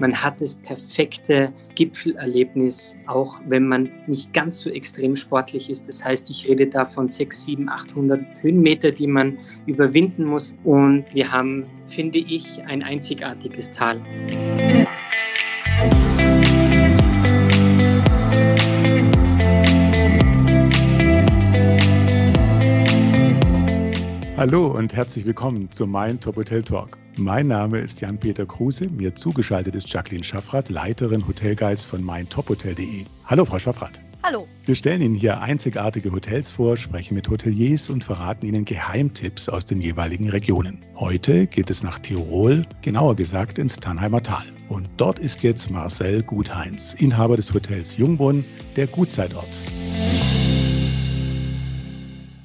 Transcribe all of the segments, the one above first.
Man hat das perfekte Gipfelerlebnis, auch wenn man nicht ganz so extrem sportlich ist. Das heißt, ich rede da von 6, 7, 800 Höhenmeter, die man überwinden muss. Und wir haben, finde ich, ein einzigartiges Tal. Hallo und herzlich willkommen zu Mein Top Hotel Talk. Mein Name ist Jan-Peter Kruse. Mir zugeschaltet ist Jacqueline Schaffrath, Leiterin Hotelgeist von meintophotel.de. Hallo, Frau Schaffrath. Hallo. Wir stellen Ihnen hier einzigartige Hotels vor, sprechen mit Hoteliers und verraten Ihnen Geheimtipps aus den jeweiligen Regionen. Heute geht es nach Tirol, genauer gesagt ins Tannheimer Tal. Und dort ist jetzt Marcel Gutheinz, Inhaber des Hotels Jungbrunn, der Gutzeitort.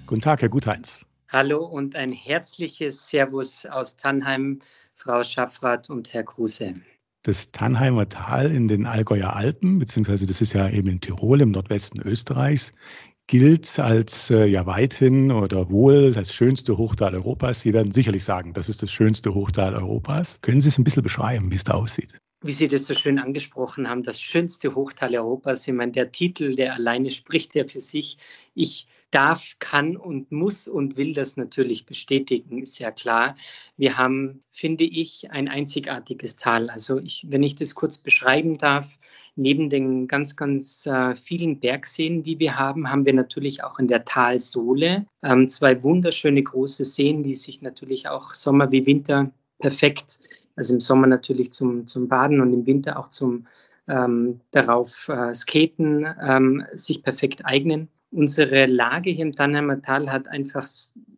Guten Tag, Herr Gutheinz. Hallo und ein herzliches Servus aus Tannheim, Frau Schaffrath und Herr Kruse. Das Tannheimer Tal in den Allgäuer Alpen, beziehungsweise das ist ja eben in Tirol im Nordwesten Österreichs, gilt als äh, ja weithin oder wohl das schönste Hochtal Europas. Sie werden sicherlich sagen, das ist das schönste Hochtal Europas. Können Sie es ein bisschen beschreiben, wie es da aussieht? Wie Sie das so schön angesprochen haben, das schönste Hochtal Europas. Ich meine, der Titel, der alleine spricht ja für sich. Ich darf, kann und muss und will das natürlich bestätigen, ist ja klar. Wir haben, finde ich, ein einzigartiges Tal. Also ich, wenn ich das kurz beschreiben darf, neben den ganz, ganz äh, vielen Bergseen, die wir haben, haben wir natürlich auch in der Talsohle ähm, zwei wunderschöne große Seen, die sich natürlich auch Sommer wie Winter perfekt, also im Sommer natürlich zum, zum Baden und im Winter auch zum ähm, darauf äh, Skaten, ähm, sich perfekt eignen. Unsere Lage hier im Tannheimer Tal hat einfach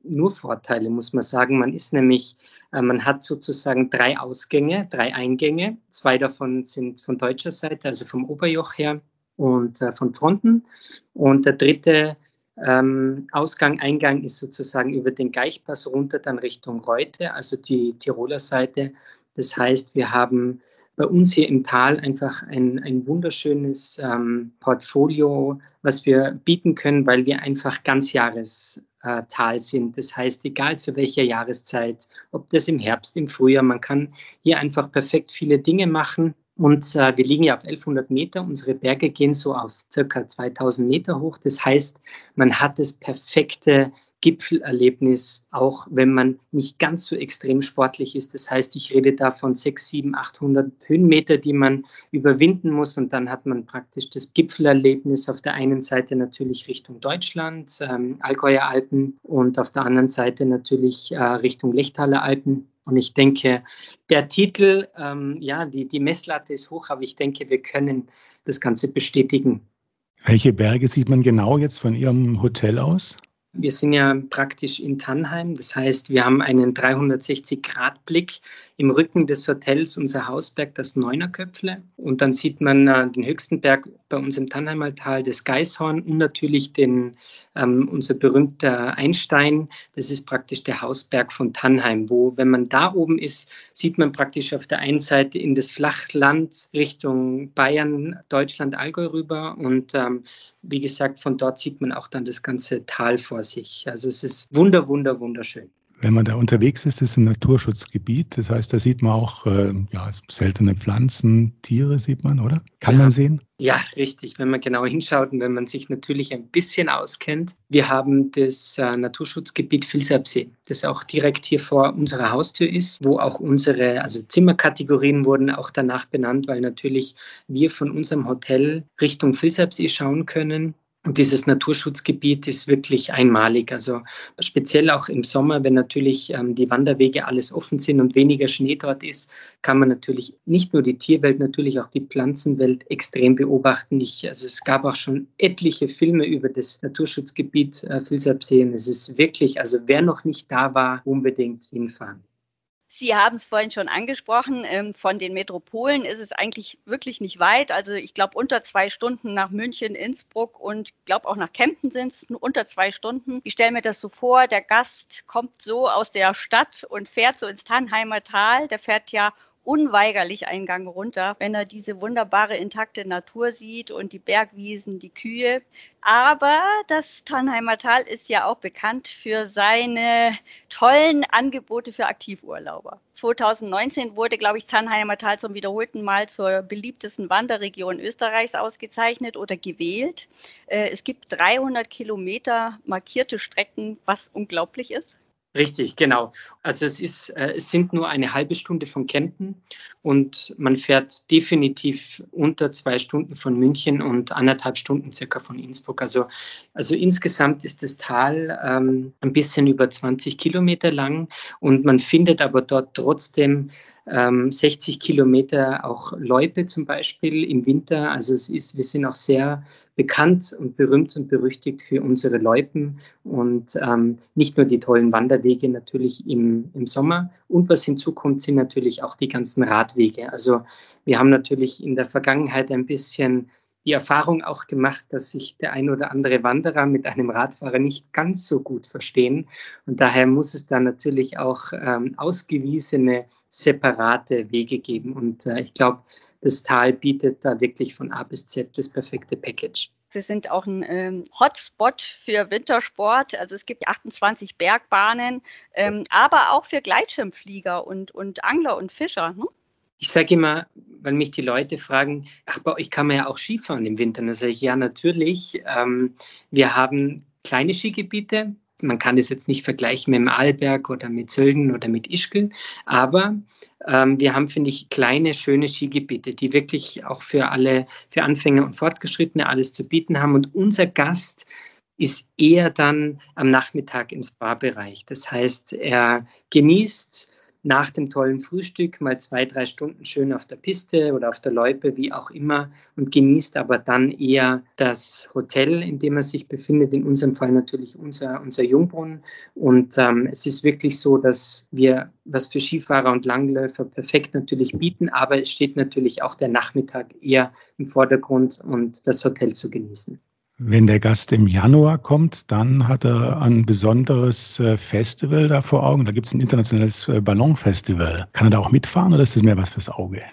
nur Vorteile, muss man sagen. Man ist nämlich, äh, man hat sozusagen drei Ausgänge, drei Eingänge. Zwei davon sind von deutscher Seite, also vom Oberjoch her und äh, von Fronten. Und der dritte ähm, Ausgang, Eingang ist sozusagen über den Geichpass runter dann Richtung Reute, also die Tiroler Seite. Das heißt, wir haben bei uns hier im Tal einfach ein, ein wunderschönes ähm, Portfolio, was wir bieten können, weil wir einfach Ganzjahrestal äh, sind. Das heißt, egal zu welcher Jahreszeit, ob das im Herbst, im Frühjahr, man kann hier einfach perfekt viele Dinge machen. Und äh, wir liegen ja auf 1100 Meter. Unsere Berge gehen so auf circa 2000 Meter hoch. Das heißt, man hat das perfekte Gipfelerlebnis, auch wenn man nicht ganz so extrem sportlich ist. Das heißt, ich rede da von 6, 7, 800 Höhenmeter, die man überwinden muss. Und dann hat man praktisch das Gipfelerlebnis auf der einen Seite natürlich Richtung Deutschland, ähm, Allgäuer Alpen und auf der anderen Seite natürlich äh, Richtung Lechtaler Alpen. Und ich denke, der Titel, ähm, ja, die, die Messlatte ist hoch, aber ich denke, wir können das Ganze bestätigen. Welche Berge sieht man genau jetzt von Ihrem Hotel aus? Wir sind ja praktisch in Tannheim. Das heißt, wir haben einen 360-Grad-Blick im Rücken des Hotels, unser Hausberg, das Neunerköpfle. Und dann sieht man äh, den höchsten Berg bei uns im Tannheimer Tal, das Geißhorn und natürlich den, ähm, unser berühmter Einstein. Das ist praktisch der Hausberg von Tannheim, wo, wenn man da oben ist, sieht man praktisch auf der einen Seite in das Flachland Richtung Bayern, Deutschland, Allgäu rüber. Und ähm, wie gesagt, von dort sieht man auch dann das ganze Tal vor sich. Also es ist wunder, wunder, wunderschön. Wenn man da unterwegs ist, ist es ein Naturschutzgebiet. Das heißt, da sieht man auch äh, ja, seltene Pflanzen, Tiere sieht man, oder? Kann ja. man sehen? Ja, richtig. Wenn man genau hinschaut und wenn man sich natürlich ein bisschen auskennt. Wir haben das äh, Naturschutzgebiet Vilsabsee, das auch direkt hier vor unserer Haustür ist, wo auch unsere, also Zimmerkategorien wurden auch danach benannt, weil natürlich wir von unserem Hotel Richtung Vilsabsee schauen können und dieses Naturschutzgebiet ist wirklich einmalig. Also speziell auch im Sommer, wenn natürlich ähm, die Wanderwege alles offen sind und weniger Schnee dort ist, kann man natürlich nicht nur die Tierwelt, natürlich auch die Pflanzenwelt extrem beobachten. Ich, also es gab auch schon etliche Filme über das Naturschutzgebiet äh. Es ist wirklich, also wer noch nicht da war, unbedingt hinfahren. Sie haben es vorhin schon angesprochen, ähm, von den Metropolen ist es eigentlich wirklich nicht weit. Also ich glaube unter zwei Stunden nach München, Innsbruck und ich glaube auch nach Kempten sind es nur unter zwei Stunden. Ich stelle mir das so vor, der Gast kommt so aus der Stadt und fährt so ins Tannheimer Tal. Der fährt ja unweigerlich einen Gang runter, wenn er diese wunderbare intakte Natur sieht und die Bergwiesen, die Kühe. Aber das Tannheimer Tal ist ja auch bekannt für seine tollen Angebote für Aktivurlauber. 2019 wurde, glaube ich, Tannheimer Tal zum wiederholten Mal zur beliebtesten Wanderregion Österreichs ausgezeichnet oder gewählt. Äh, es gibt 300 Kilometer markierte Strecken, was unglaublich ist. Richtig, genau. Also es ist, äh, es sind nur eine halbe Stunde von Kempten und man fährt definitiv unter zwei Stunden von München und anderthalb Stunden circa von Innsbruck. Also, also insgesamt ist das Tal ähm, ein bisschen über 20 Kilometer lang und man findet aber dort trotzdem ähm, 60 Kilometer auch Loipe zum Beispiel im Winter. Also es ist, wir sind auch sehr bekannt und berühmt und berüchtigt für unsere Loipen und ähm, nicht nur die tollen Wanderwege natürlich im, im Sommer. Und was hinzukommt, sind natürlich auch die ganzen Radwege. Also wir haben natürlich in der Vergangenheit ein bisschen die Erfahrung auch gemacht, dass sich der ein oder andere Wanderer mit einem Radfahrer nicht ganz so gut verstehen. Und daher muss es da natürlich auch ähm, ausgewiesene, separate Wege geben. Und äh, ich glaube, das Tal bietet da wirklich von A bis Z das perfekte Package. Sie sind auch ein ähm, Hotspot für Wintersport. Also es gibt 28 Bergbahnen, ähm, aber auch für Gleitschirmflieger und, und Angler und Fischer. Ne? Ich sage immer, weil mich die Leute fragen, ach, bei euch kann man ja auch Skifahren im Winter. Dann sage ich, ja, natürlich. Ähm, wir haben kleine Skigebiete. Man kann es jetzt nicht vergleichen mit dem Arlberg oder mit Sölden oder mit Ischgl, aber ähm, wir haben, finde ich, kleine, schöne Skigebiete, die wirklich auch für alle, für Anfänger und Fortgeschrittene alles zu bieten haben. Und unser Gast ist eher dann am Nachmittag im Spa-Bereich. Das heißt, er genießt nach dem tollen Frühstück mal zwei, drei Stunden schön auf der Piste oder auf der Loipe, wie auch immer, und genießt aber dann eher das Hotel, in dem er sich befindet, in unserem Fall natürlich unser, unser Jungbrunnen. Und ähm, es ist wirklich so, dass wir was für Skifahrer und Langläufer perfekt natürlich bieten, aber es steht natürlich auch der Nachmittag eher im Vordergrund und das Hotel zu genießen. Wenn der Gast im Januar kommt, dann hat er ein besonderes äh, Festival da vor Augen. Da gibt es ein internationales äh, Ballonfestival. Kann er da auch mitfahren oder ist das mehr was fürs Auge?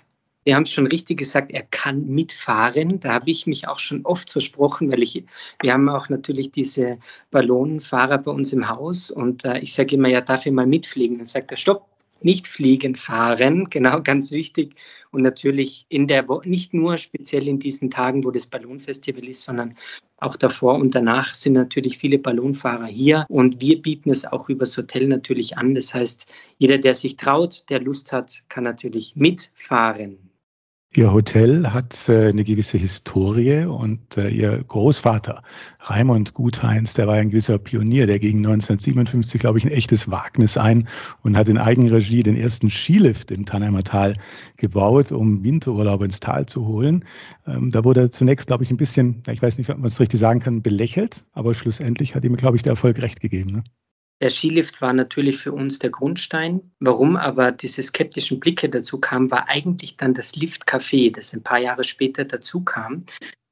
Sie haben es schon richtig gesagt, er kann mitfahren. Da habe ich mich auch schon oft versprochen, weil ich, wir haben auch natürlich diese Ballonfahrer bei uns im Haus und äh, ich sage immer, ja, darf ich mal mitfliegen? Dann sagt er, stopp, nicht fliegen, fahren, genau, ganz wichtig. Und natürlich in der Wo nicht nur speziell in diesen Tagen, wo das Ballonfestival ist, sondern auch davor und danach sind natürlich viele Ballonfahrer hier und wir bieten es auch übers Hotel natürlich an. Das heißt, jeder, der sich traut, der Lust hat, kann natürlich mitfahren. Ihr Hotel hat äh, eine gewisse Historie und äh, Ihr Großvater, Raimund Gutheinz, der war ein gewisser Pionier, der gegen 1957, glaube ich, ein echtes Wagnis ein und hat in Eigenregie den ersten Skilift im Tannheimer Tal gebaut, um Winterurlaub ins Tal zu holen. Ähm, da wurde zunächst, glaube ich, ein bisschen, ich weiß nicht, ob man es richtig sagen kann, belächelt, aber schlussendlich hat ihm, glaube ich, der Erfolg recht gegeben. Ne? Der Skilift war natürlich für uns der Grundstein. Warum aber diese skeptischen Blicke dazu kamen, war eigentlich dann das Liftcafé, das ein paar Jahre später dazu kam,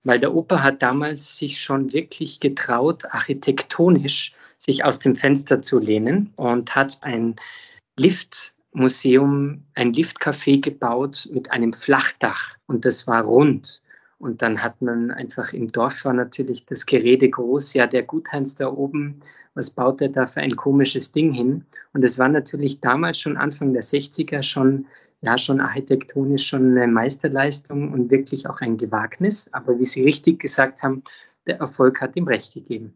weil der Opa hat damals sich schon wirklich getraut, architektonisch sich aus dem Fenster zu lehnen und hat ein Liftmuseum, ein Liftcafé gebaut mit einem Flachdach und das war rund. Und dann hat man einfach im Dorf war natürlich das Gerede groß, ja, der Gutheinz da oben, was baut er da für ein komisches Ding hin? Und es war natürlich damals schon Anfang der 60er schon, ja, schon architektonisch schon eine Meisterleistung und wirklich auch ein Gewagnis. Aber wie Sie richtig gesagt haben, der Erfolg hat ihm recht gegeben.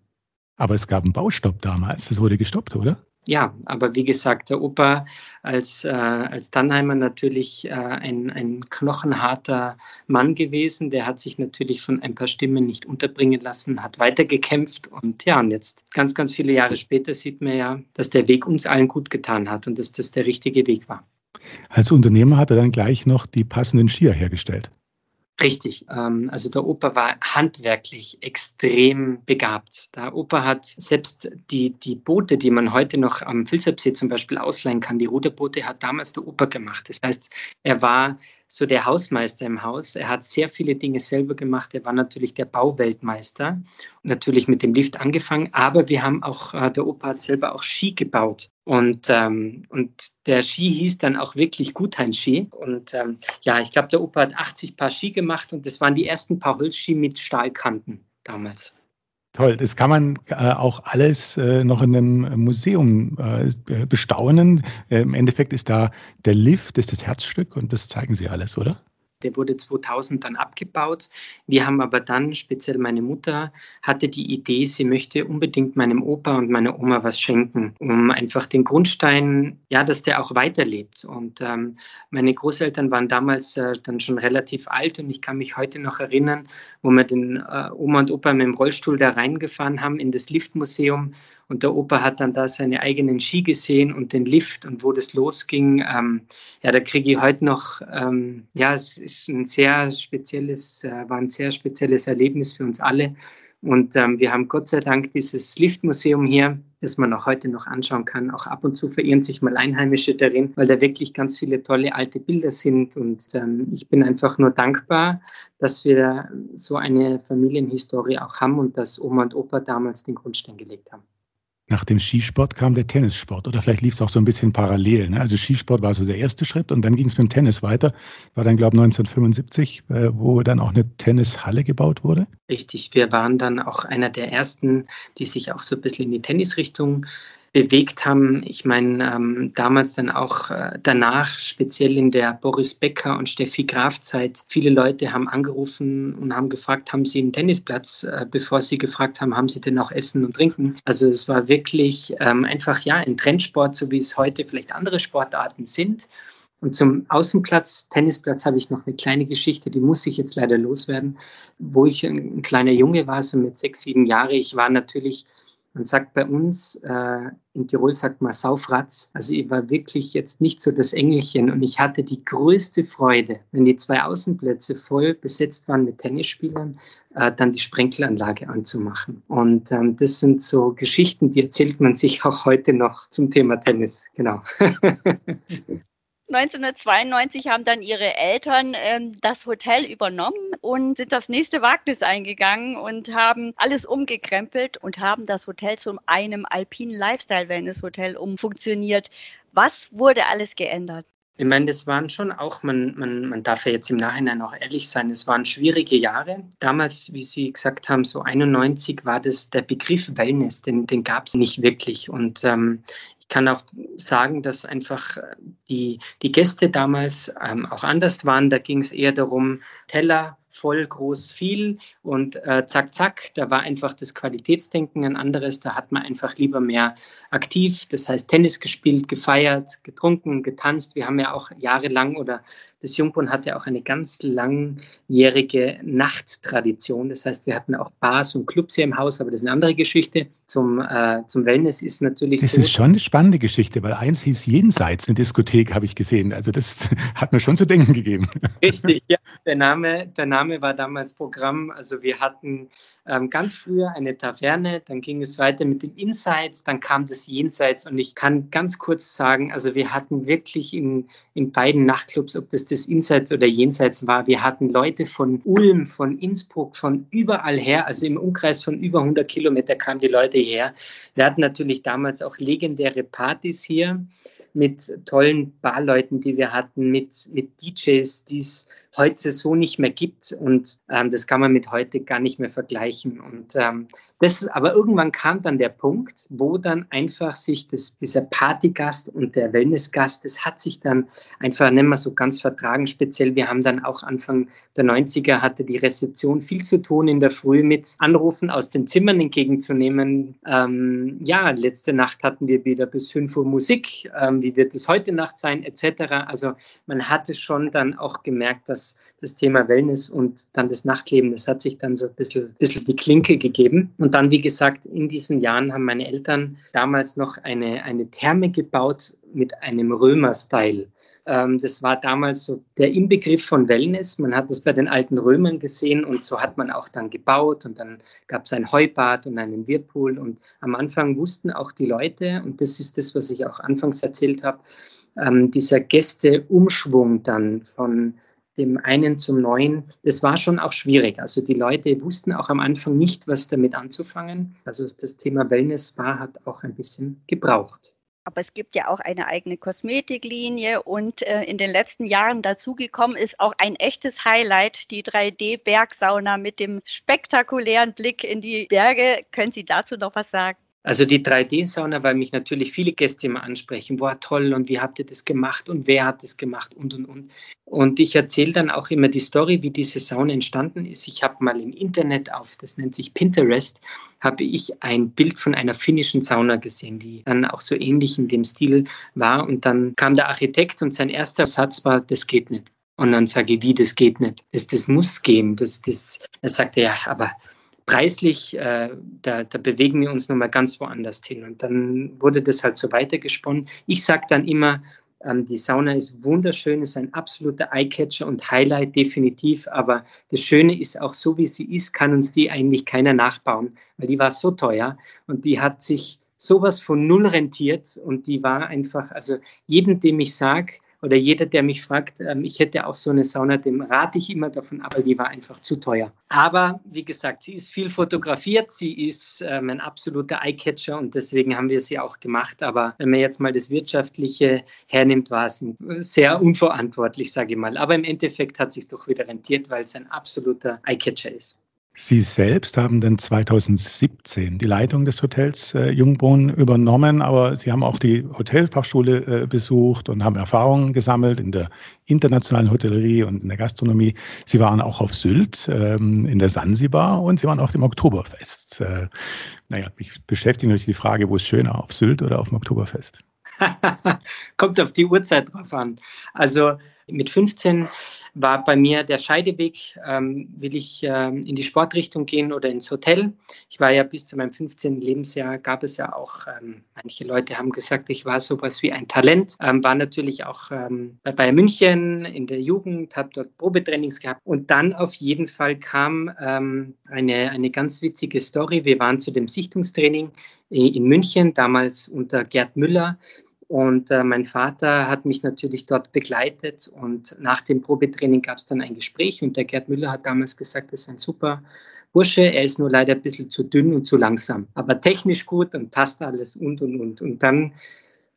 Aber es gab einen Baustopp damals, das wurde gestoppt, oder? Ja, aber wie gesagt, der Opa als, äh, als Tannheimer natürlich äh, ein, ein knochenharter Mann gewesen. Der hat sich natürlich von ein paar Stimmen nicht unterbringen lassen, hat weitergekämpft und ja, und jetzt ganz, ganz viele Jahre später sieht man ja, dass der Weg uns allen gut getan hat und dass das der richtige Weg war. Als Unternehmer hat er dann gleich noch die passenden Skier hergestellt. Richtig. Ähm, also der Opa war handwerklich extrem begabt. Der Opa hat selbst die, die Boote, die man heute noch am Vilsabsee zum Beispiel ausleihen kann, die Ruderboote, hat damals der Opa gemacht. Das heißt, er war so der Hausmeister im Haus. Er hat sehr viele Dinge selber gemacht. Er war natürlich der Bauweltmeister und natürlich mit dem Lift angefangen. Aber wir haben auch, äh, der Opa hat selber auch Ski gebaut. Und, ähm, und der Ski hieß dann auch wirklich Guthein-Ski. Und ähm, ja, ich glaube, der Opa hat 80 Paar Ski gemacht und das waren die ersten Paar Holzski mit Stahlkanten damals. Toll, das kann man äh, auch alles äh, noch in einem Museum äh, bestaunen. Äh, Im Endeffekt ist da der Lift, ist das Herzstück und das zeigen Sie alles, oder? Der wurde 2000 dann abgebaut. Wir haben aber dann, speziell meine Mutter, hatte die Idee, sie möchte unbedingt meinem Opa und meiner Oma was schenken, um einfach den Grundstein, ja, dass der auch weiterlebt. Und ähm, meine Großeltern waren damals äh, dann schon relativ alt und ich kann mich heute noch erinnern, wo wir den äh, Oma und Opa mit dem Rollstuhl da reingefahren haben in das Liftmuseum und der Opa hat dann da seine eigenen Ski gesehen und den Lift und wo das losging. Ähm, ja, da kriege ich heute noch, ähm, ja, es ist ein sehr spezielles, äh, war ein sehr spezielles Erlebnis für uns alle. Und ähm, wir haben Gott sei Dank dieses Liftmuseum hier, das man auch heute noch anschauen kann. Auch ab und zu verirren sich mal Einheimische darin, weil da wirklich ganz viele tolle alte Bilder sind. Und ähm, ich bin einfach nur dankbar, dass wir so eine Familienhistorie auch haben und dass Oma und Opa damals den Grundstein gelegt haben. Nach dem Skisport kam der Tennissport oder vielleicht lief es auch so ein bisschen parallel. Ne? Also Skisport war so der erste Schritt und dann ging es mit dem Tennis weiter. War dann, glaube ich, 1975, äh, wo dann auch eine Tennishalle gebaut wurde. Richtig, wir waren dann auch einer der ersten, die sich auch so ein bisschen in die Tennisrichtung bewegt haben. Ich meine, ähm, damals dann auch äh, danach, speziell in der Boris Becker und Steffi Graf Zeit, viele Leute haben angerufen und haben gefragt, haben sie einen Tennisplatz, äh, bevor sie gefragt haben, haben sie denn auch Essen und Trinken. Also es war wirklich ähm, einfach ja ein Trendsport, so wie es heute vielleicht andere Sportarten sind. Und zum Außenplatz, Tennisplatz, habe ich noch eine kleine Geschichte, die muss ich jetzt leider loswerden. Wo ich ein, ein kleiner Junge war, so mit sechs, sieben Jahren, ich war natürlich man sagt bei uns, äh, in Tirol sagt man Saufratz. Also ich war wirklich jetzt nicht so das Engelchen und ich hatte die größte Freude, wenn die zwei Außenplätze voll besetzt waren mit Tennisspielern, äh, dann die Sprenkelanlage anzumachen. Und ähm, das sind so Geschichten, die erzählt man sich auch heute noch zum Thema Tennis. Genau. 1992 haben dann ihre Eltern ähm, das Hotel übernommen und sind das nächste Wagnis eingegangen und haben alles umgekrempelt und haben das Hotel zu einem alpinen Lifestyle-Wellness-Hotel umfunktioniert. Was wurde alles geändert? Ich meine, das waren schon auch, man, man, man darf ja jetzt im Nachhinein auch ehrlich sein, es waren schwierige Jahre. Damals, wie Sie gesagt haben, so 91 war das der Begriff Wellness, den, den gab es nicht wirklich. Und ähm, ich kann auch sagen, dass einfach die, die Gäste damals ähm, auch anders waren. Da ging es eher darum, Teller voll, groß, viel und äh, zack, zack. Da war einfach das Qualitätsdenken ein anderes. Da hat man einfach lieber mehr aktiv, das heißt Tennis gespielt, gefeiert, getrunken, getanzt. Wir haben ja auch jahrelang oder das Jungbrunnen hatte auch eine ganz langjährige Nachttradition. Das heißt, wir hatten auch Bars und Clubs hier im Haus, aber das ist eine andere Geschichte. Zum, äh, zum Wellness ist natürlich das so. Ist schon eine spannende Geschichte, weil eins hieß jenseits eine Diskothek, habe ich gesehen. Also das hat mir schon zu denken gegeben. Richtig, ja. Der Name, der Name war damals Programm. Also wir hatten ähm, ganz früher eine Taverne, dann ging es weiter mit den Insights, dann kam das Jenseits und ich kann ganz kurz sagen, also wir hatten wirklich in, in beiden Nachtclubs, ob das das Insights oder Jenseits war. Wir hatten Leute von Ulm, von Innsbruck, von überall her, also im Umkreis von über 100 Kilometer kamen die Leute her. Wir hatten natürlich damals auch legendäre Partys hier mit tollen Barleuten, die wir hatten, mit, mit DJs, die es heute so nicht mehr gibt. Und ähm, das kann man mit heute gar nicht mehr vergleichen. Und ähm, das, aber irgendwann kam dann der Punkt, wo dann einfach sich das, dieser Partygast und der Wellnessgast, das hat sich dann einfach nicht mehr so ganz vertragen. Speziell, wir haben dann auch Anfang der 90er hatte die Rezeption viel zu tun in der Früh mit Anrufen aus den Zimmern entgegenzunehmen. Ähm, ja, letzte Nacht hatten wir wieder bis 5 Uhr Musik. Ähm, wie wird es heute Nacht sein, etc. Also man hatte schon dann auch gemerkt, dass das, Thema Wellness und dann das Nachtleben, das hat sich dann so ein bisschen, bisschen die Klinke gegeben. Und dann, wie gesagt, in diesen Jahren haben meine Eltern damals noch eine, eine Therme gebaut mit einem Römer-Style ähm, das war damals so der Inbegriff von Wellness. Man hat es bei den alten Römern gesehen und so hat man auch dann gebaut und dann gab es ein Heubad und einen Whirlpool und am Anfang wussten auch die Leute, und das ist das, was ich auch anfangs erzählt habe, ähm, dieser Gästeumschwung dann von dem einen zum neuen. Das war schon auch schwierig. Also die Leute wussten auch am Anfang nicht, was damit anzufangen. Also das Thema Wellness Spa hat auch ein bisschen gebraucht. Aber es gibt ja auch eine eigene Kosmetiklinie und äh, in den letzten Jahren dazugekommen ist auch ein echtes Highlight, die 3D-Bergsauna mit dem spektakulären Blick in die Berge. Können Sie dazu noch was sagen? Also die 3D-Sauna, weil mich natürlich viele Gäste immer ansprechen, boah, toll und wie habt ihr das gemacht und wer hat das gemacht und und und. Und ich erzähle dann auch immer die Story, wie diese Sauna entstanden ist. Ich habe mal im Internet auf, das nennt sich Pinterest, habe ich ein Bild von einer finnischen Sauna gesehen, die dann auch so ähnlich in dem Stil war. Und dann kam der Architekt und sein erster Satz war, das geht nicht. Und dann sage ich, wie, das geht nicht. Das, das muss gehen. Das, das, er sagte, ja, aber preislich, äh, da, da, bewegen wir uns nochmal ganz woanders hin. Und dann wurde das halt so weitergesponnen. Ich sage dann immer, ähm, die Sauna ist wunderschön, ist ein absoluter Eyecatcher und Highlight definitiv. Aber das Schöne ist auch so, wie sie ist, kann uns die eigentlich keiner nachbauen, weil die war so teuer und die hat sich sowas von null rentiert und die war einfach, also jedem, dem ich sage, oder jeder, der mich fragt, ähm, ich hätte auch so eine Sauna, dem rate ich immer davon ab, die war einfach zu teuer. Aber wie gesagt, sie ist viel fotografiert, sie ist ähm, ein absoluter Eyecatcher und deswegen haben wir sie auch gemacht. Aber wenn man jetzt mal das Wirtschaftliche hernimmt, war es sehr unverantwortlich, sage ich mal. Aber im Endeffekt hat es sich doch wieder rentiert, weil es ein absoluter Eyecatcher ist. Sie selbst haben dann 2017 die Leitung des Hotels äh, Jungbrunn übernommen, aber Sie haben auch die Hotelfachschule äh, besucht und haben Erfahrungen gesammelt in der internationalen Hotellerie und in der Gastronomie. Sie waren auch auf Sylt ähm, in der Sansibar und Sie waren auch im Oktoberfest. Äh, naja, mich beschäftigt natürlich die Frage, wo ist schöner, auf Sylt oder auf dem Oktoberfest? Kommt auf die Uhrzeit drauf an. Also mit 15 war bei mir der Scheideweg, ähm, will ich ähm, in die Sportrichtung gehen oder ins Hotel. Ich war ja bis zu meinem 15. Lebensjahr, gab es ja auch, ähm, manche Leute haben gesagt, ich war sowas wie ein Talent, ähm, war natürlich auch ähm, bei Bayern München in der Jugend, habe dort Probetrainings gehabt und dann auf jeden Fall kam ähm, eine, eine ganz witzige Story. Wir waren zu dem Sichtungstraining in München, damals unter Gerd Müller. Und äh, mein Vater hat mich natürlich dort begleitet und nach dem Probetraining gab es dann ein Gespräch und der Gerd Müller hat damals gesagt, das ist ein super Bursche, er ist nur leider ein bisschen zu dünn und zu langsam, aber technisch gut und passt alles und und und. Und dann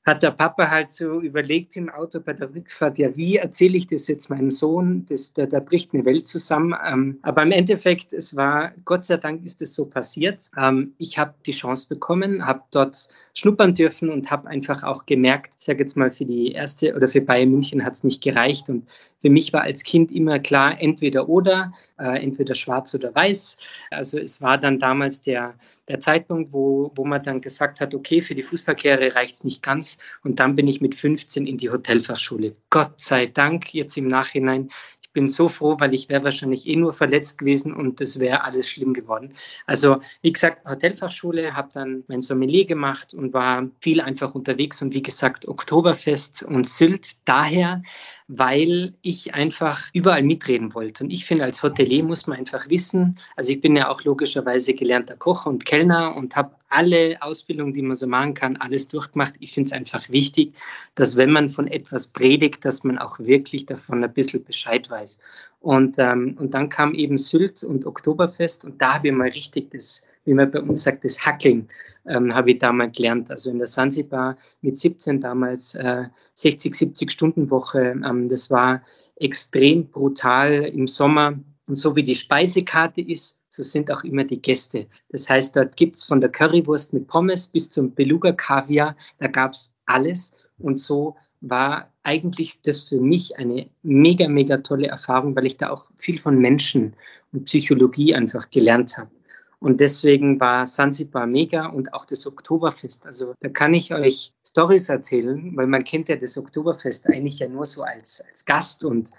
hat der Papa halt so überlegt im Auto bei der Rückfahrt, ja, wie erzähle ich das jetzt meinem Sohn? Das, da, da bricht eine Welt zusammen. Ähm, aber im Endeffekt, es war, Gott sei Dank ist es so passiert. Ähm, ich habe die Chance bekommen, habe dort schnuppern dürfen und habe einfach auch gemerkt, ich sage jetzt mal, für die erste oder für Bayern München hat es nicht gereicht. Und für mich war als Kind immer klar, entweder oder, äh, entweder schwarz oder weiß. Also es war dann damals der, der Zeitpunkt, wo, wo man dann gesagt hat, okay, für die Fußballkarriere reicht es nicht ganz. Und dann bin ich mit 15 in die Hotelfachschule. Gott sei Dank, jetzt im Nachhinein, ich bin so froh, weil ich wäre wahrscheinlich eh nur verletzt gewesen und das wäre alles schlimm geworden. Also wie gesagt, Hotelfachschule, habe dann mein Sommelier gemacht und war viel einfach unterwegs und wie gesagt, Oktoberfest und Sylt. Daher weil ich einfach überall mitreden wollte. Und ich finde, als Hotelier muss man einfach wissen, also ich bin ja auch logischerweise gelernter Koch und Kellner und habe alle Ausbildungen, die man so machen kann, alles durchgemacht. Ich finde es einfach wichtig, dass wenn man von etwas predigt, dass man auch wirklich davon ein bisschen Bescheid weiß. Und, ähm, und dann kam eben Sylt und Oktoberfest und da habe ich mal richtig das wie man bei uns sagt, das Hackeln ähm, habe ich damals gelernt. Also in der Sansibar mit 17 damals äh, 60, 70 Stunden Woche. Ähm, das war extrem brutal im Sommer. Und so wie die Speisekarte ist, so sind auch immer die Gäste. Das heißt, dort gibt es von der Currywurst mit Pommes bis zum Beluga-Kaviar, da gab es alles. Und so war eigentlich das für mich eine mega, mega tolle Erfahrung, weil ich da auch viel von Menschen und Psychologie einfach gelernt habe. Und deswegen war Sansibar mega und auch das Oktoberfest. Also da kann ich euch Stories erzählen, weil man kennt ja das Oktoberfest eigentlich ja nur so als, als Gast. Und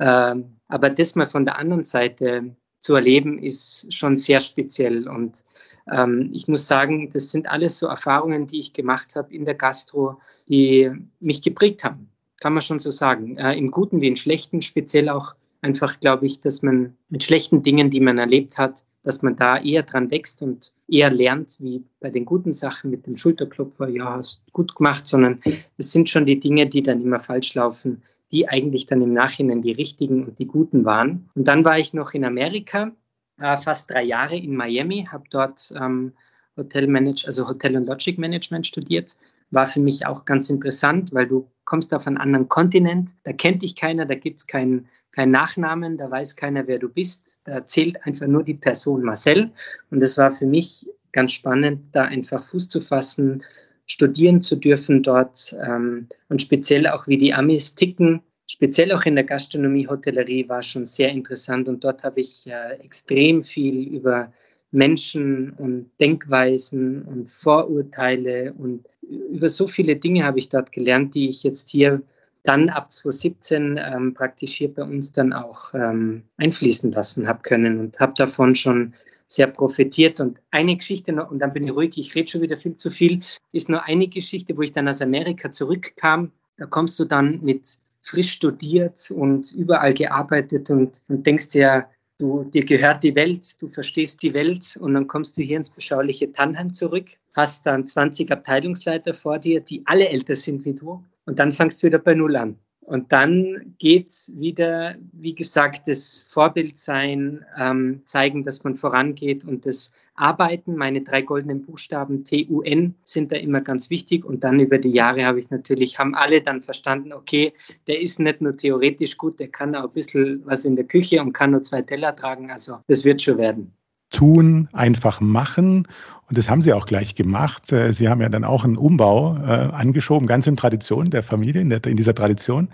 ähm, aber das mal von der anderen Seite zu erleben, ist schon sehr speziell. Und ähm, ich muss sagen, das sind alles so Erfahrungen, die ich gemacht habe in der Gastro, die mich geprägt haben. Kann man schon so sagen. Äh, Im Guten wie im Schlechten, speziell auch einfach, glaube ich, dass man mit schlechten Dingen, die man erlebt hat, dass man da eher dran wächst und eher lernt, wie bei den guten Sachen mit dem Schulterklopfer, ja, hast gut gemacht, sondern es sind schon die Dinge, die dann immer falsch laufen, die eigentlich dann im Nachhinein die richtigen und die guten waren. Und dann war ich noch in Amerika, äh, fast drei Jahre in Miami, habe dort ähm, Hotel Manage, also Hotel und Logic Management studiert. War für mich auch ganz interessant, weil du kommst auf einen anderen Kontinent, da kennt dich keiner, da gibt es keinen kein Nachnamen, da weiß keiner, wer du bist. Da zählt einfach nur die Person Marcel. Und es war für mich ganz spannend, da einfach Fuß zu fassen, studieren zu dürfen dort ähm, und speziell auch, wie die Amis ticken. Speziell auch in der Gastronomie, Hotellerie war schon sehr interessant und dort habe ich äh, extrem viel über Menschen und Denkweisen und Vorurteile und über so viele Dinge habe ich dort gelernt, die ich jetzt hier dann ab 2017 ähm, praktisch hier bei uns dann auch ähm, einfließen lassen habe können und habe davon schon sehr profitiert. Und eine Geschichte noch, und dann bin ich ruhig, ich rede schon wieder viel zu viel, ist nur eine Geschichte, wo ich dann aus Amerika zurückkam. Da kommst du dann mit frisch studiert und überall gearbeitet und, und denkst dir, du, dir gehört die Welt, du verstehst die Welt und dann kommst du hier ins beschauliche Tannheim zurück, hast dann 20 Abteilungsleiter vor dir, die alle älter sind wie du und dann fangst du wieder bei Null an. Und dann geht wieder, wie gesagt, das Vorbildsein, ähm, zeigen, dass man vorangeht und das Arbeiten, meine drei goldenen Buchstaben TUN sind da immer ganz wichtig. Und dann über die Jahre habe ich natürlich, haben alle dann verstanden, okay, der ist nicht nur theoretisch gut, der kann auch ein bisschen was in der Küche und kann nur zwei Teller tragen. Also das wird schon werden tun, einfach machen. Und das haben Sie auch gleich gemacht. Äh, sie haben ja dann auch einen Umbau äh, angeschoben, ganz in Tradition der Familie, in, der, in dieser Tradition,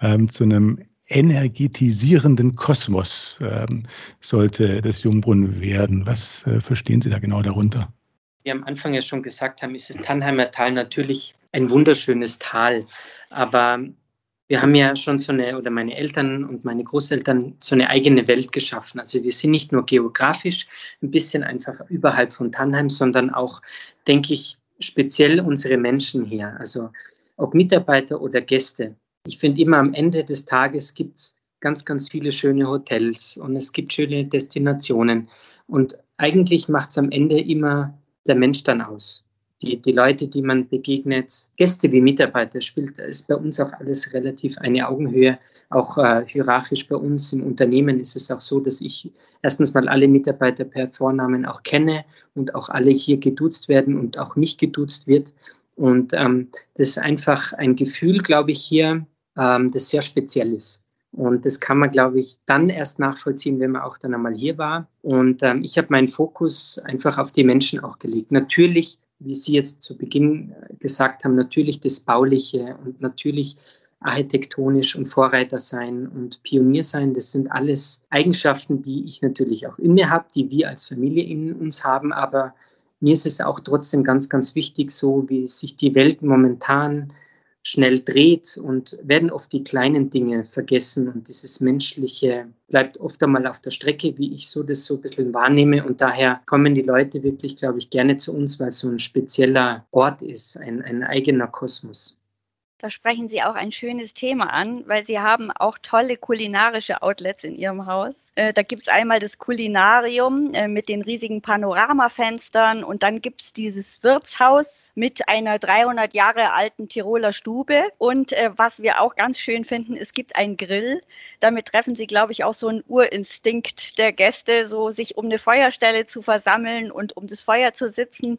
ähm, zu einem energetisierenden Kosmos ähm, sollte das Jungbrunnen werden. Was äh, verstehen Sie da genau darunter? Wie am Anfang ja schon gesagt haben, ist das Tannheimer Tal natürlich ein wunderschönes Tal. Aber wir haben ja schon so eine, oder meine Eltern und meine Großeltern so eine eigene Welt geschaffen. Also wir sind nicht nur geografisch ein bisschen einfach überhalb von Tannheim, sondern auch, denke ich, speziell unsere Menschen hier. Also ob Mitarbeiter oder Gäste. Ich finde immer am Ende des Tages gibt es ganz, ganz viele schöne Hotels und es gibt schöne Destinationen. Und eigentlich macht es am Ende immer der Mensch dann aus die, die Leute, die man begegnet, Gäste wie Mitarbeiter, spielt ist bei uns auch alles relativ eine Augenhöhe. Auch äh, hierarchisch bei uns im Unternehmen ist es auch so, dass ich erstens mal alle Mitarbeiter per Vornamen auch kenne und auch alle hier geduzt werden und auch mich geduzt wird. Und ähm, das ist einfach ein Gefühl, glaube ich, hier, ähm, das sehr speziell ist. Und das kann man, glaube ich, dann erst nachvollziehen, wenn man auch dann einmal hier war. Und ähm, ich habe meinen Fokus einfach auf die Menschen auch gelegt. Natürlich wie Sie jetzt zu Beginn äh, gesagt haben, natürlich das Bauliche und natürlich architektonisch und Vorreiter sein und Pionier sein. Das sind alles Eigenschaften, die ich natürlich auch in mir habe, die wir als Familie in uns haben. Aber mir ist es auch trotzdem ganz, ganz wichtig, so wie sich die Welt momentan schnell dreht und werden oft die kleinen Dinge vergessen und dieses Menschliche bleibt oft einmal auf der Strecke, wie ich so das so ein bisschen wahrnehme und daher kommen die Leute wirklich, glaube ich, gerne zu uns, weil es so ein spezieller Ort ist, ein, ein eigener Kosmos. Da sprechen Sie auch ein schönes Thema an, weil Sie haben auch tolle kulinarische Outlets in Ihrem Haus. Äh, da gibt es einmal das Kulinarium äh, mit den riesigen Panoramafenstern und dann gibt es dieses Wirtshaus mit einer 300 Jahre alten Tiroler Stube. Und äh, was wir auch ganz schön finden, es gibt einen Grill. Damit treffen Sie, glaube ich, auch so einen Urinstinkt der Gäste, so sich um eine Feuerstelle zu versammeln und um das Feuer zu sitzen.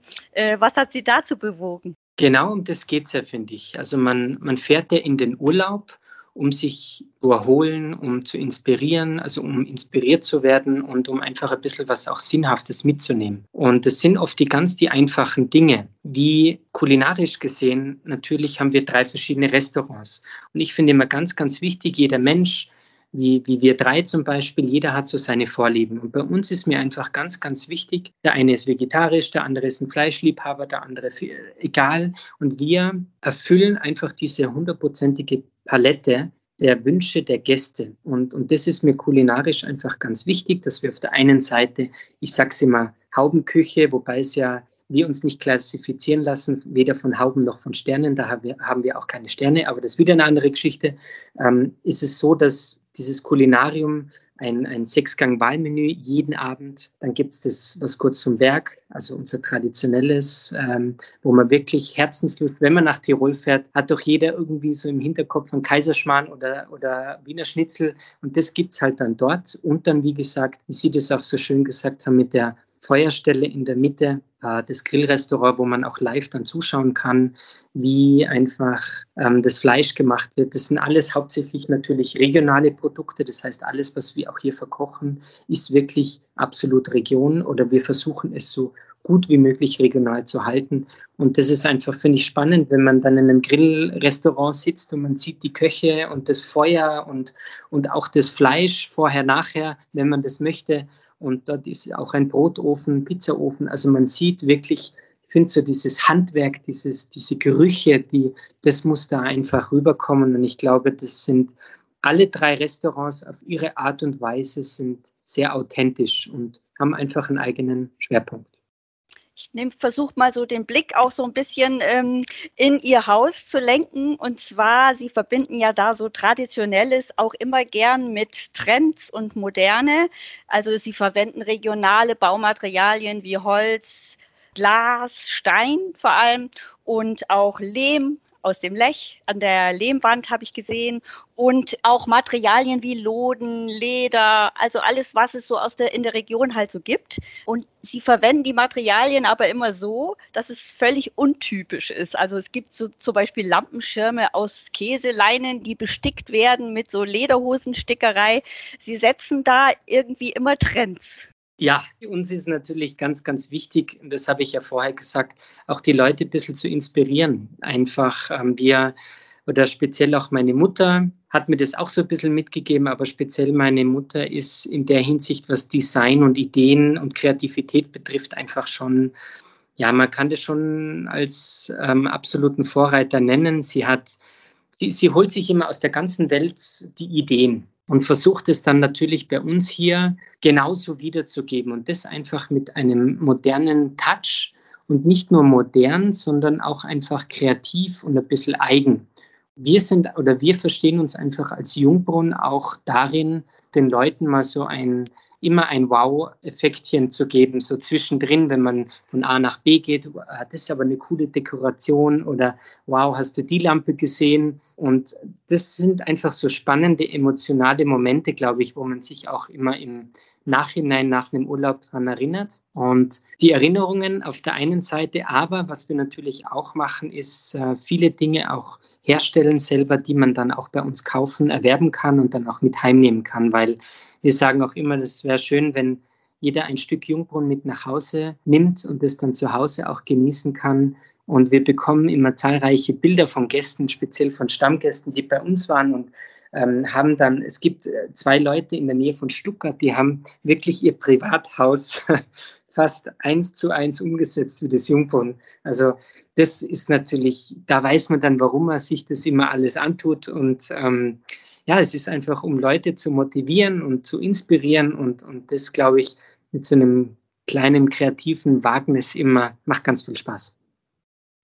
Was hat Sie dazu bewogen? Genau um das geht es ja, finde ich. Also man, man fährt ja in den Urlaub, um sich zu erholen, um zu inspirieren, also um inspiriert zu werden und um einfach ein bisschen was auch Sinnhaftes mitzunehmen. Und das sind oft die ganz die einfachen Dinge. Wie kulinarisch gesehen, natürlich haben wir drei verschiedene Restaurants. Und ich finde immer ganz, ganz wichtig, jeder Mensch wie, wie wir drei zum Beispiel, jeder hat so seine Vorlieben. Und bei uns ist mir einfach ganz, ganz wichtig, der eine ist vegetarisch, der andere ist ein Fleischliebhaber, der andere egal. Und wir erfüllen einfach diese hundertprozentige Palette der Wünsche der Gäste. Und, und das ist mir kulinarisch einfach ganz wichtig, dass wir auf der einen Seite, ich sage es immer, Haubenküche, wobei es ja wir uns nicht klassifizieren lassen, weder von Hauben noch von Sternen, da haben wir, haben wir auch keine Sterne, aber das ist wieder eine andere Geschichte, ähm, ist es so, dass dieses Kulinarium ein, ein Sechsgang-Wahlmenü jeden Abend. Dann gibt es das, was kurz zum Werk, also unser traditionelles, ähm, wo man wirklich Herzenslust, wenn man nach Tirol fährt, hat doch jeder irgendwie so im Hinterkopf einen Kaiserschmarrn oder, oder Wiener Schnitzel. Und das gibt es halt dann dort. Und dann, wie gesagt, wie Sie das auch so schön gesagt haben, mit der Feuerstelle in der Mitte, äh, das Grillrestaurant, wo man auch live dann zuschauen kann, wie einfach ähm, das Fleisch gemacht wird. Das sind alles hauptsächlich natürlich regionale Produkte. Das heißt, alles, was wir auch hier verkochen, ist wirklich absolut Region oder wir versuchen es so gut wie möglich regional zu halten. Und das ist einfach, finde ich, spannend, wenn man dann in einem Grillrestaurant sitzt und man sieht die Köche und das Feuer und, und auch das Fleisch vorher, nachher, wenn man das möchte. Und dort ist auch ein Brotofen, Pizzaofen. Also man sieht wirklich, ich finde so dieses Handwerk, dieses, diese Gerüche, die, das muss da einfach rüberkommen. Und ich glaube, das sind alle drei Restaurants auf ihre Art und Weise sind sehr authentisch und haben einfach einen eigenen Schwerpunkt ich versuche mal so den Blick auch so ein bisschen ähm, in Ihr Haus zu lenken. Und zwar, Sie verbinden ja da so Traditionelles auch immer gern mit Trends und Moderne. Also Sie verwenden regionale Baumaterialien wie Holz, Glas, Stein vor allem und auch Lehm aus dem Lech an der Lehmwand habe ich gesehen und auch Materialien wie Loden, Leder, also alles, was es so aus der, in der Region halt so gibt. Und sie verwenden die Materialien aber immer so, dass es völlig untypisch ist. Also es gibt so zum Beispiel Lampenschirme aus Käseleinen, die bestickt werden mit so Lederhosenstickerei. Sie setzen da irgendwie immer Trends. Ja, für uns ist natürlich ganz, ganz wichtig, und das habe ich ja vorher gesagt, auch die Leute ein bisschen zu inspirieren. Einfach, ähm, wir oder speziell auch meine Mutter hat mir das auch so ein bisschen mitgegeben, aber speziell meine Mutter ist in der Hinsicht, was Design und Ideen und Kreativität betrifft, einfach schon, ja, man kann das schon als ähm, absoluten Vorreiter nennen. Sie hat, sie, sie holt sich immer aus der ganzen Welt die Ideen und versucht es dann natürlich bei uns hier genauso wiederzugeben und das einfach mit einem modernen Touch und nicht nur modern, sondern auch einfach kreativ und ein bisschen eigen. Wir sind oder wir verstehen uns einfach als Jungbrunn auch darin, den Leuten mal so ein immer ein Wow-Effektchen zu geben, so zwischendrin, wenn man von A nach B geht, das ist aber eine coole Dekoration oder wow, hast du die Lampe gesehen? Und das sind einfach so spannende emotionale Momente, glaube ich, wo man sich auch immer im Nachhinein nach einem Urlaub daran erinnert. Und die Erinnerungen auf der einen Seite, aber was wir natürlich auch machen, ist äh, viele Dinge auch herstellen selber, die man dann auch bei uns kaufen, erwerben kann und dann auch mit heimnehmen kann, weil wir sagen auch immer, es wäre schön, wenn jeder ein Stück Jungbrunn mit nach Hause nimmt und es dann zu Hause auch genießen kann. Und wir bekommen immer zahlreiche Bilder von Gästen, speziell von Stammgästen, die bei uns waren und ähm, haben dann, es gibt äh, zwei Leute in der Nähe von Stuttgart, die haben wirklich ihr Privathaus fast eins zu eins umgesetzt wie das Jungbrunn. Also das ist natürlich, da weiß man dann, warum man sich das immer alles antut und ähm, ja, es ist einfach, um Leute zu motivieren und zu inspirieren und, und das, glaube ich, mit so einem kleinen kreativen Wagnis immer macht ganz viel Spaß.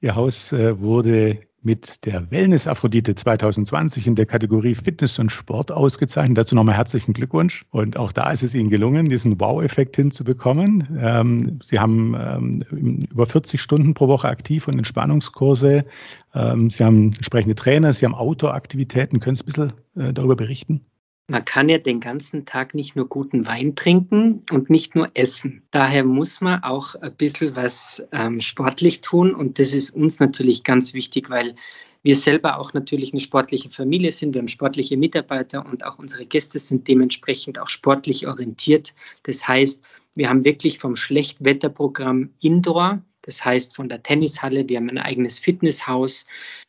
Ihr Haus äh, wurde mit der Wellness Aphrodite 2020 in der Kategorie Fitness und Sport ausgezeichnet. Dazu nochmal herzlichen Glückwunsch. Und auch da ist es Ihnen gelungen, diesen Wow-Effekt hinzubekommen. Ähm, Sie haben ähm, über 40 Stunden pro Woche aktiv und Entspannungskurse. Ähm, Sie haben entsprechende Trainer, Sie haben Outdoor-Aktivitäten. Können Sie ein bisschen äh, darüber berichten? Man kann ja den ganzen Tag nicht nur guten Wein trinken und nicht nur essen. Daher muss man auch ein bisschen was ähm, sportlich tun und das ist uns natürlich ganz wichtig, weil wir selber auch natürlich eine sportliche Familie sind. Wir haben sportliche Mitarbeiter und auch unsere Gäste sind dementsprechend auch sportlich orientiert. Das heißt, wir haben wirklich vom Schlechtwetterprogramm Indoor das heißt, von der Tennishalle, wir haben ein eigenes Fitnesshaus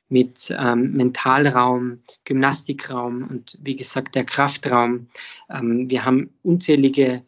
mit ähm, Mentalraum, Gymnastikraum und wie gesagt der Kraftraum. Ähm, wir haben unzählige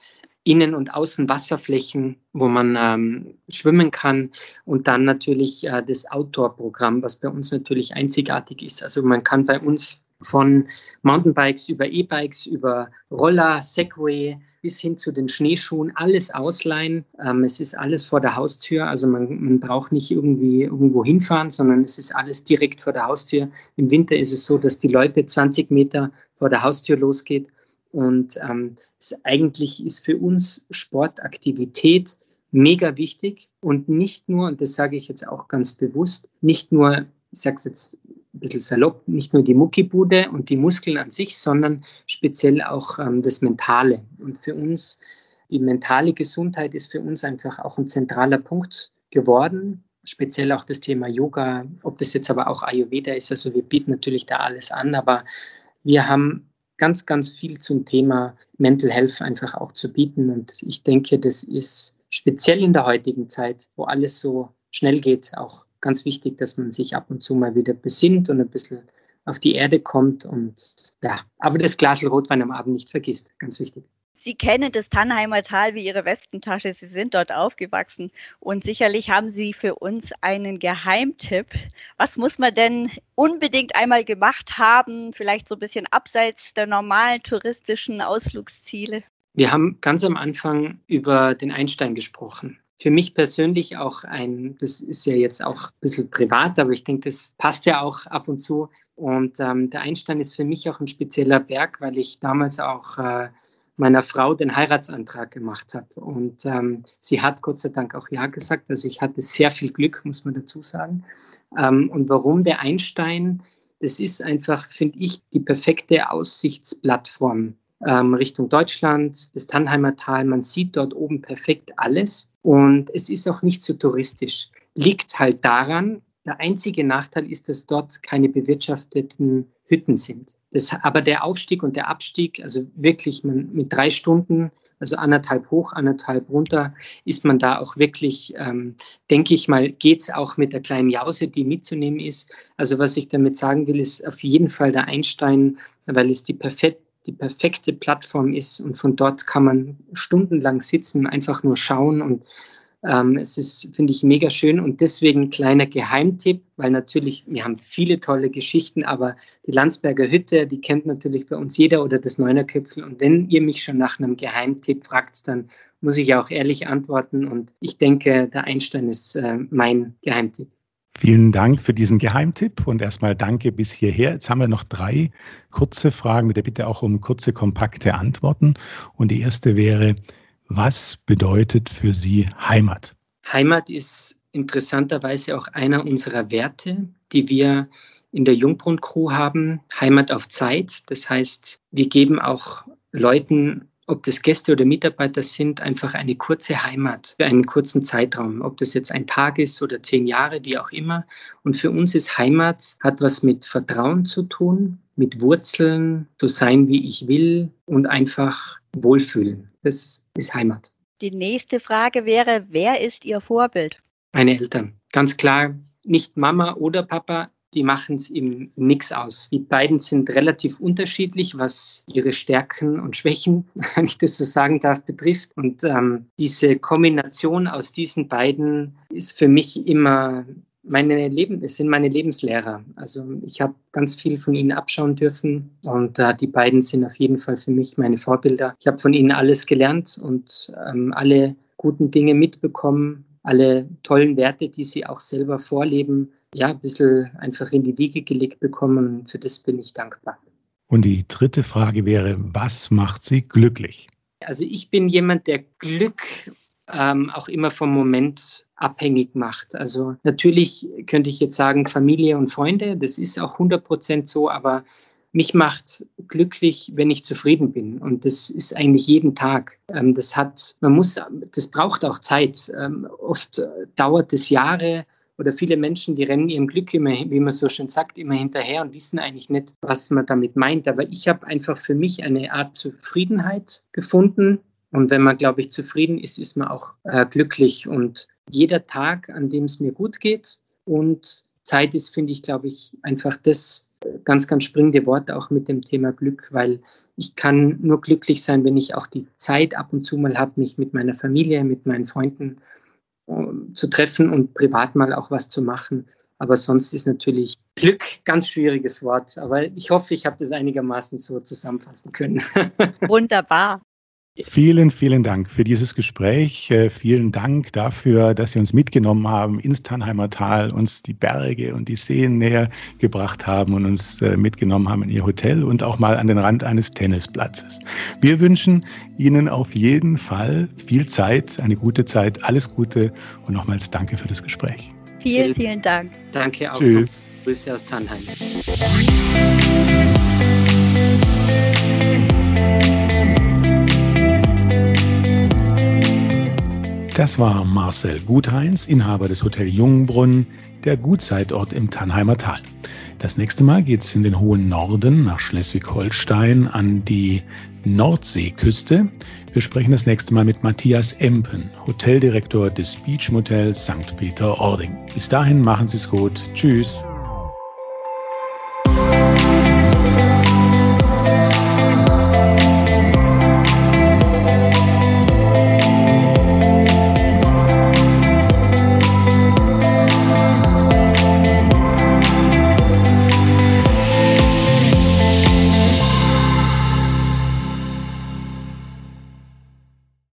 Innen- und Außenwasserflächen, wo man ähm, schwimmen kann und dann natürlich äh, das Outdoor-Programm, was bei uns natürlich einzigartig ist. Also man kann bei uns von Mountainbikes über E-Bikes, über Roller, Segway bis hin zu den Schneeschuhen, alles ausleihen. Ähm, es ist alles vor der Haustür, also man, man braucht nicht irgendwie irgendwo hinfahren, sondern es ist alles direkt vor der Haustür. Im Winter ist es so, dass die Loipe 20 Meter vor der Haustür losgeht Und ähm, eigentlich ist für uns Sportaktivität mega wichtig und nicht nur, und das sage ich jetzt auch ganz bewusst, nicht nur, ich sage es jetzt ein bisschen salopp, nicht nur die Muckibude und die Muskeln an sich, sondern speziell auch ähm, das Mentale. Und für uns, die mentale Gesundheit ist für uns einfach auch ein zentraler Punkt geworden. Speziell auch das Thema Yoga, ob das jetzt aber auch Ayurveda ist. Also wir bieten natürlich da alles an, aber wir haben ganz, ganz viel zum Thema Mental Health einfach auch zu bieten. Und ich denke, das ist speziell in der heutigen Zeit, wo alles so schnell geht, auch ganz wichtig, dass man sich ab und zu mal wieder besinnt und ein bisschen auf die Erde kommt und ja, aber das Glas Rotwein am Abend nicht vergisst, ganz wichtig. Sie kennen das Tannheimer Tal wie Ihre Westentasche. Sie sind dort aufgewachsen und sicherlich haben Sie für uns einen Geheimtipp. Was muss man denn unbedingt einmal gemacht haben, vielleicht so ein bisschen abseits der normalen touristischen Ausflugsziele? Wir haben ganz am Anfang über den Einstein gesprochen. Für mich persönlich auch ein, das ist ja jetzt auch ein bisschen privat, aber ich denke, das passt ja auch ab und zu. Und ähm, der Einstein ist für mich auch ein spezieller Berg, weil ich damals auch äh, meiner Frau den Heiratsantrag gemacht habe. Und ähm, sie hat Gott sei Dank auch Ja gesagt. Also ich hatte sehr viel Glück, muss man dazu sagen. Ähm, und warum der Einstein? Das ist einfach, finde ich, die perfekte Aussichtsplattform ähm, Richtung Deutschland, das Tannheimer Tal. Man sieht dort oben perfekt alles. Und es ist auch nicht so touristisch. Liegt halt daran, der einzige Nachteil ist, dass dort keine bewirtschafteten Hütten sind. Das, aber der Aufstieg und der Abstieg, also wirklich man, mit drei Stunden, also anderthalb hoch, anderthalb runter, ist man da auch wirklich, ähm, denke ich mal, geht es auch mit der kleinen Jause, die mitzunehmen ist. Also was ich damit sagen will, ist auf jeden Fall der Einstein, weil es die perfekt die perfekte Plattform ist und von dort kann man stundenlang sitzen, einfach nur schauen und ähm, es ist, finde ich, mega schön und deswegen kleiner Geheimtipp, weil natürlich, wir haben viele tolle Geschichten, aber die Landsberger Hütte, die kennt natürlich bei uns jeder oder das Neunerköpfel. Und wenn ihr mich schon nach einem Geheimtipp fragt, dann muss ich auch ehrlich antworten. Und ich denke, der Einstein ist äh, mein Geheimtipp. Vielen Dank für diesen Geheimtipp und erstmal danke bis hierher. Jetzt haben wir noch drei kurze Fragen mit der Bitte auch um kurze, kompakte Antworten. Und die erste wäre, was bedeutet für Sie Heimat? Heimat ist interessanterweise auch einer unserer Werte, die wir in der Jungbrunn Crew haben. Heimat auf Zeit. Das heißt, wir geben auch Leuten ob das Gäste oder Mitarbeiter sind, einfach eine kurze Heimat für einen kurzen Zeitraum, ob das jetzt ein Tag ist oder zehn Jahre, wie auch immer. Und für uns ist Heimat, hat was mit Vertrauen zu tun, mit Wurzeln, so sein, wie ich will und einfach wohlfühlen. Das ist Heimat. Die nächste Frage wäre, wer ist Ihr Vorbild? Meine Eltern. Ganz klar, nicht Mama oder Papa, die machen es im Mix aus. Die beiden sind relativ unterschiedlich, was ihre Stärken und Schwächen, wenn ich das so sagen darf, betrifft. Und ähm, diese Kombination aus diesen beiden ist für mich immer meine Leben, es sind meine Lebenslehrer. Also ich habe ganz viel von ihnen abschauen dürfen und äh, die beiden sind auf jeden Fall für mich meine Vorbilder. Ich habe von ihnen alles gelernt und ähm, alle guten Dinge mitbekommen, alle tollen Werte, die sie auch selber vorleben, ja, ein bisschen einfach in die Wiege gelegt bekommen. Für das bin ich dankbar. Und die dritte Frage wäre, was macht Sie glücklich? Also ich bin jemand, der Glück ähm, auch immer vom Moment abhängig macht. Also natürlich könnte ich jetzt sagen Familie und Freunde, das ist auch 100 Prozent so, aber mich macht glücklich, wenn ich zufrieden bin. Und das ist eigentlich jeden Tag. Ähm, das hat, man muss, das braucht auch Zeit. Ähm, oft dauert es Jahre oder viele Menschen, die rennen ihrem Glück immer, wie man so schön sagt, immer hinterher und wissen eigentlich nicht, was man damit meint. Aber ich habe einfach für mich eine Art Zufriedenheit gefunden. Und wenn man, glaube ich, zufrieden ist, ist man auch äh, glücklich. Und jeder Tag, an dem es mir gut geht und Zeit ist, finde ich, glaube ich, einfach das ganz, ganz springende Wort auch mit dem Thema Glück, weil ich kann nur glücklich sein, wenn ich auch die Zeit ab und zu mal habe, mich mit meiner Familie, mit meinen Freunden zu treffen und privat mal auch was zu machen. Aber sonst ist natürlich Glück ganz schwieriges Wort. Aber ich hoffe, ich habe das einigermaßen so zusammenfassen können. Wunderbar. Vielen, vielen Dank für dieses Gespräch. Äh, vielen Dank dafür, dass Sie uns mitgenommen haben ins Tannheimer Tal, uns die Berge und die Seen näher gebracht haben und uns äh, mitgenommen haben in Ihr Hotel und auch mal an den Rand eines Tennisplatzes. Wir wünschen Ihnen auf jeden Fall viel Zeit, eine gute Zeit, alles Gute und nochmals danke für das Gespräch. Vielen, vielen Dank. Danke auch. Tschüss. Grüße aus Tannheim. Das war Marcel Gutheins, Inhaber des Hotel Jungenbrunn, der Gutzeitort im Tannheimer Tal. Das nächste Mal geht's in den hohen Norden nach Schleswig-Holstein an die Nordseeküste. Wir sprechen das nächste Mal mit Matthias Empen, Hoteldirektor des Beach Motels St. Peter-Ording. Bis dahin machen Sie es gut. Tschüss.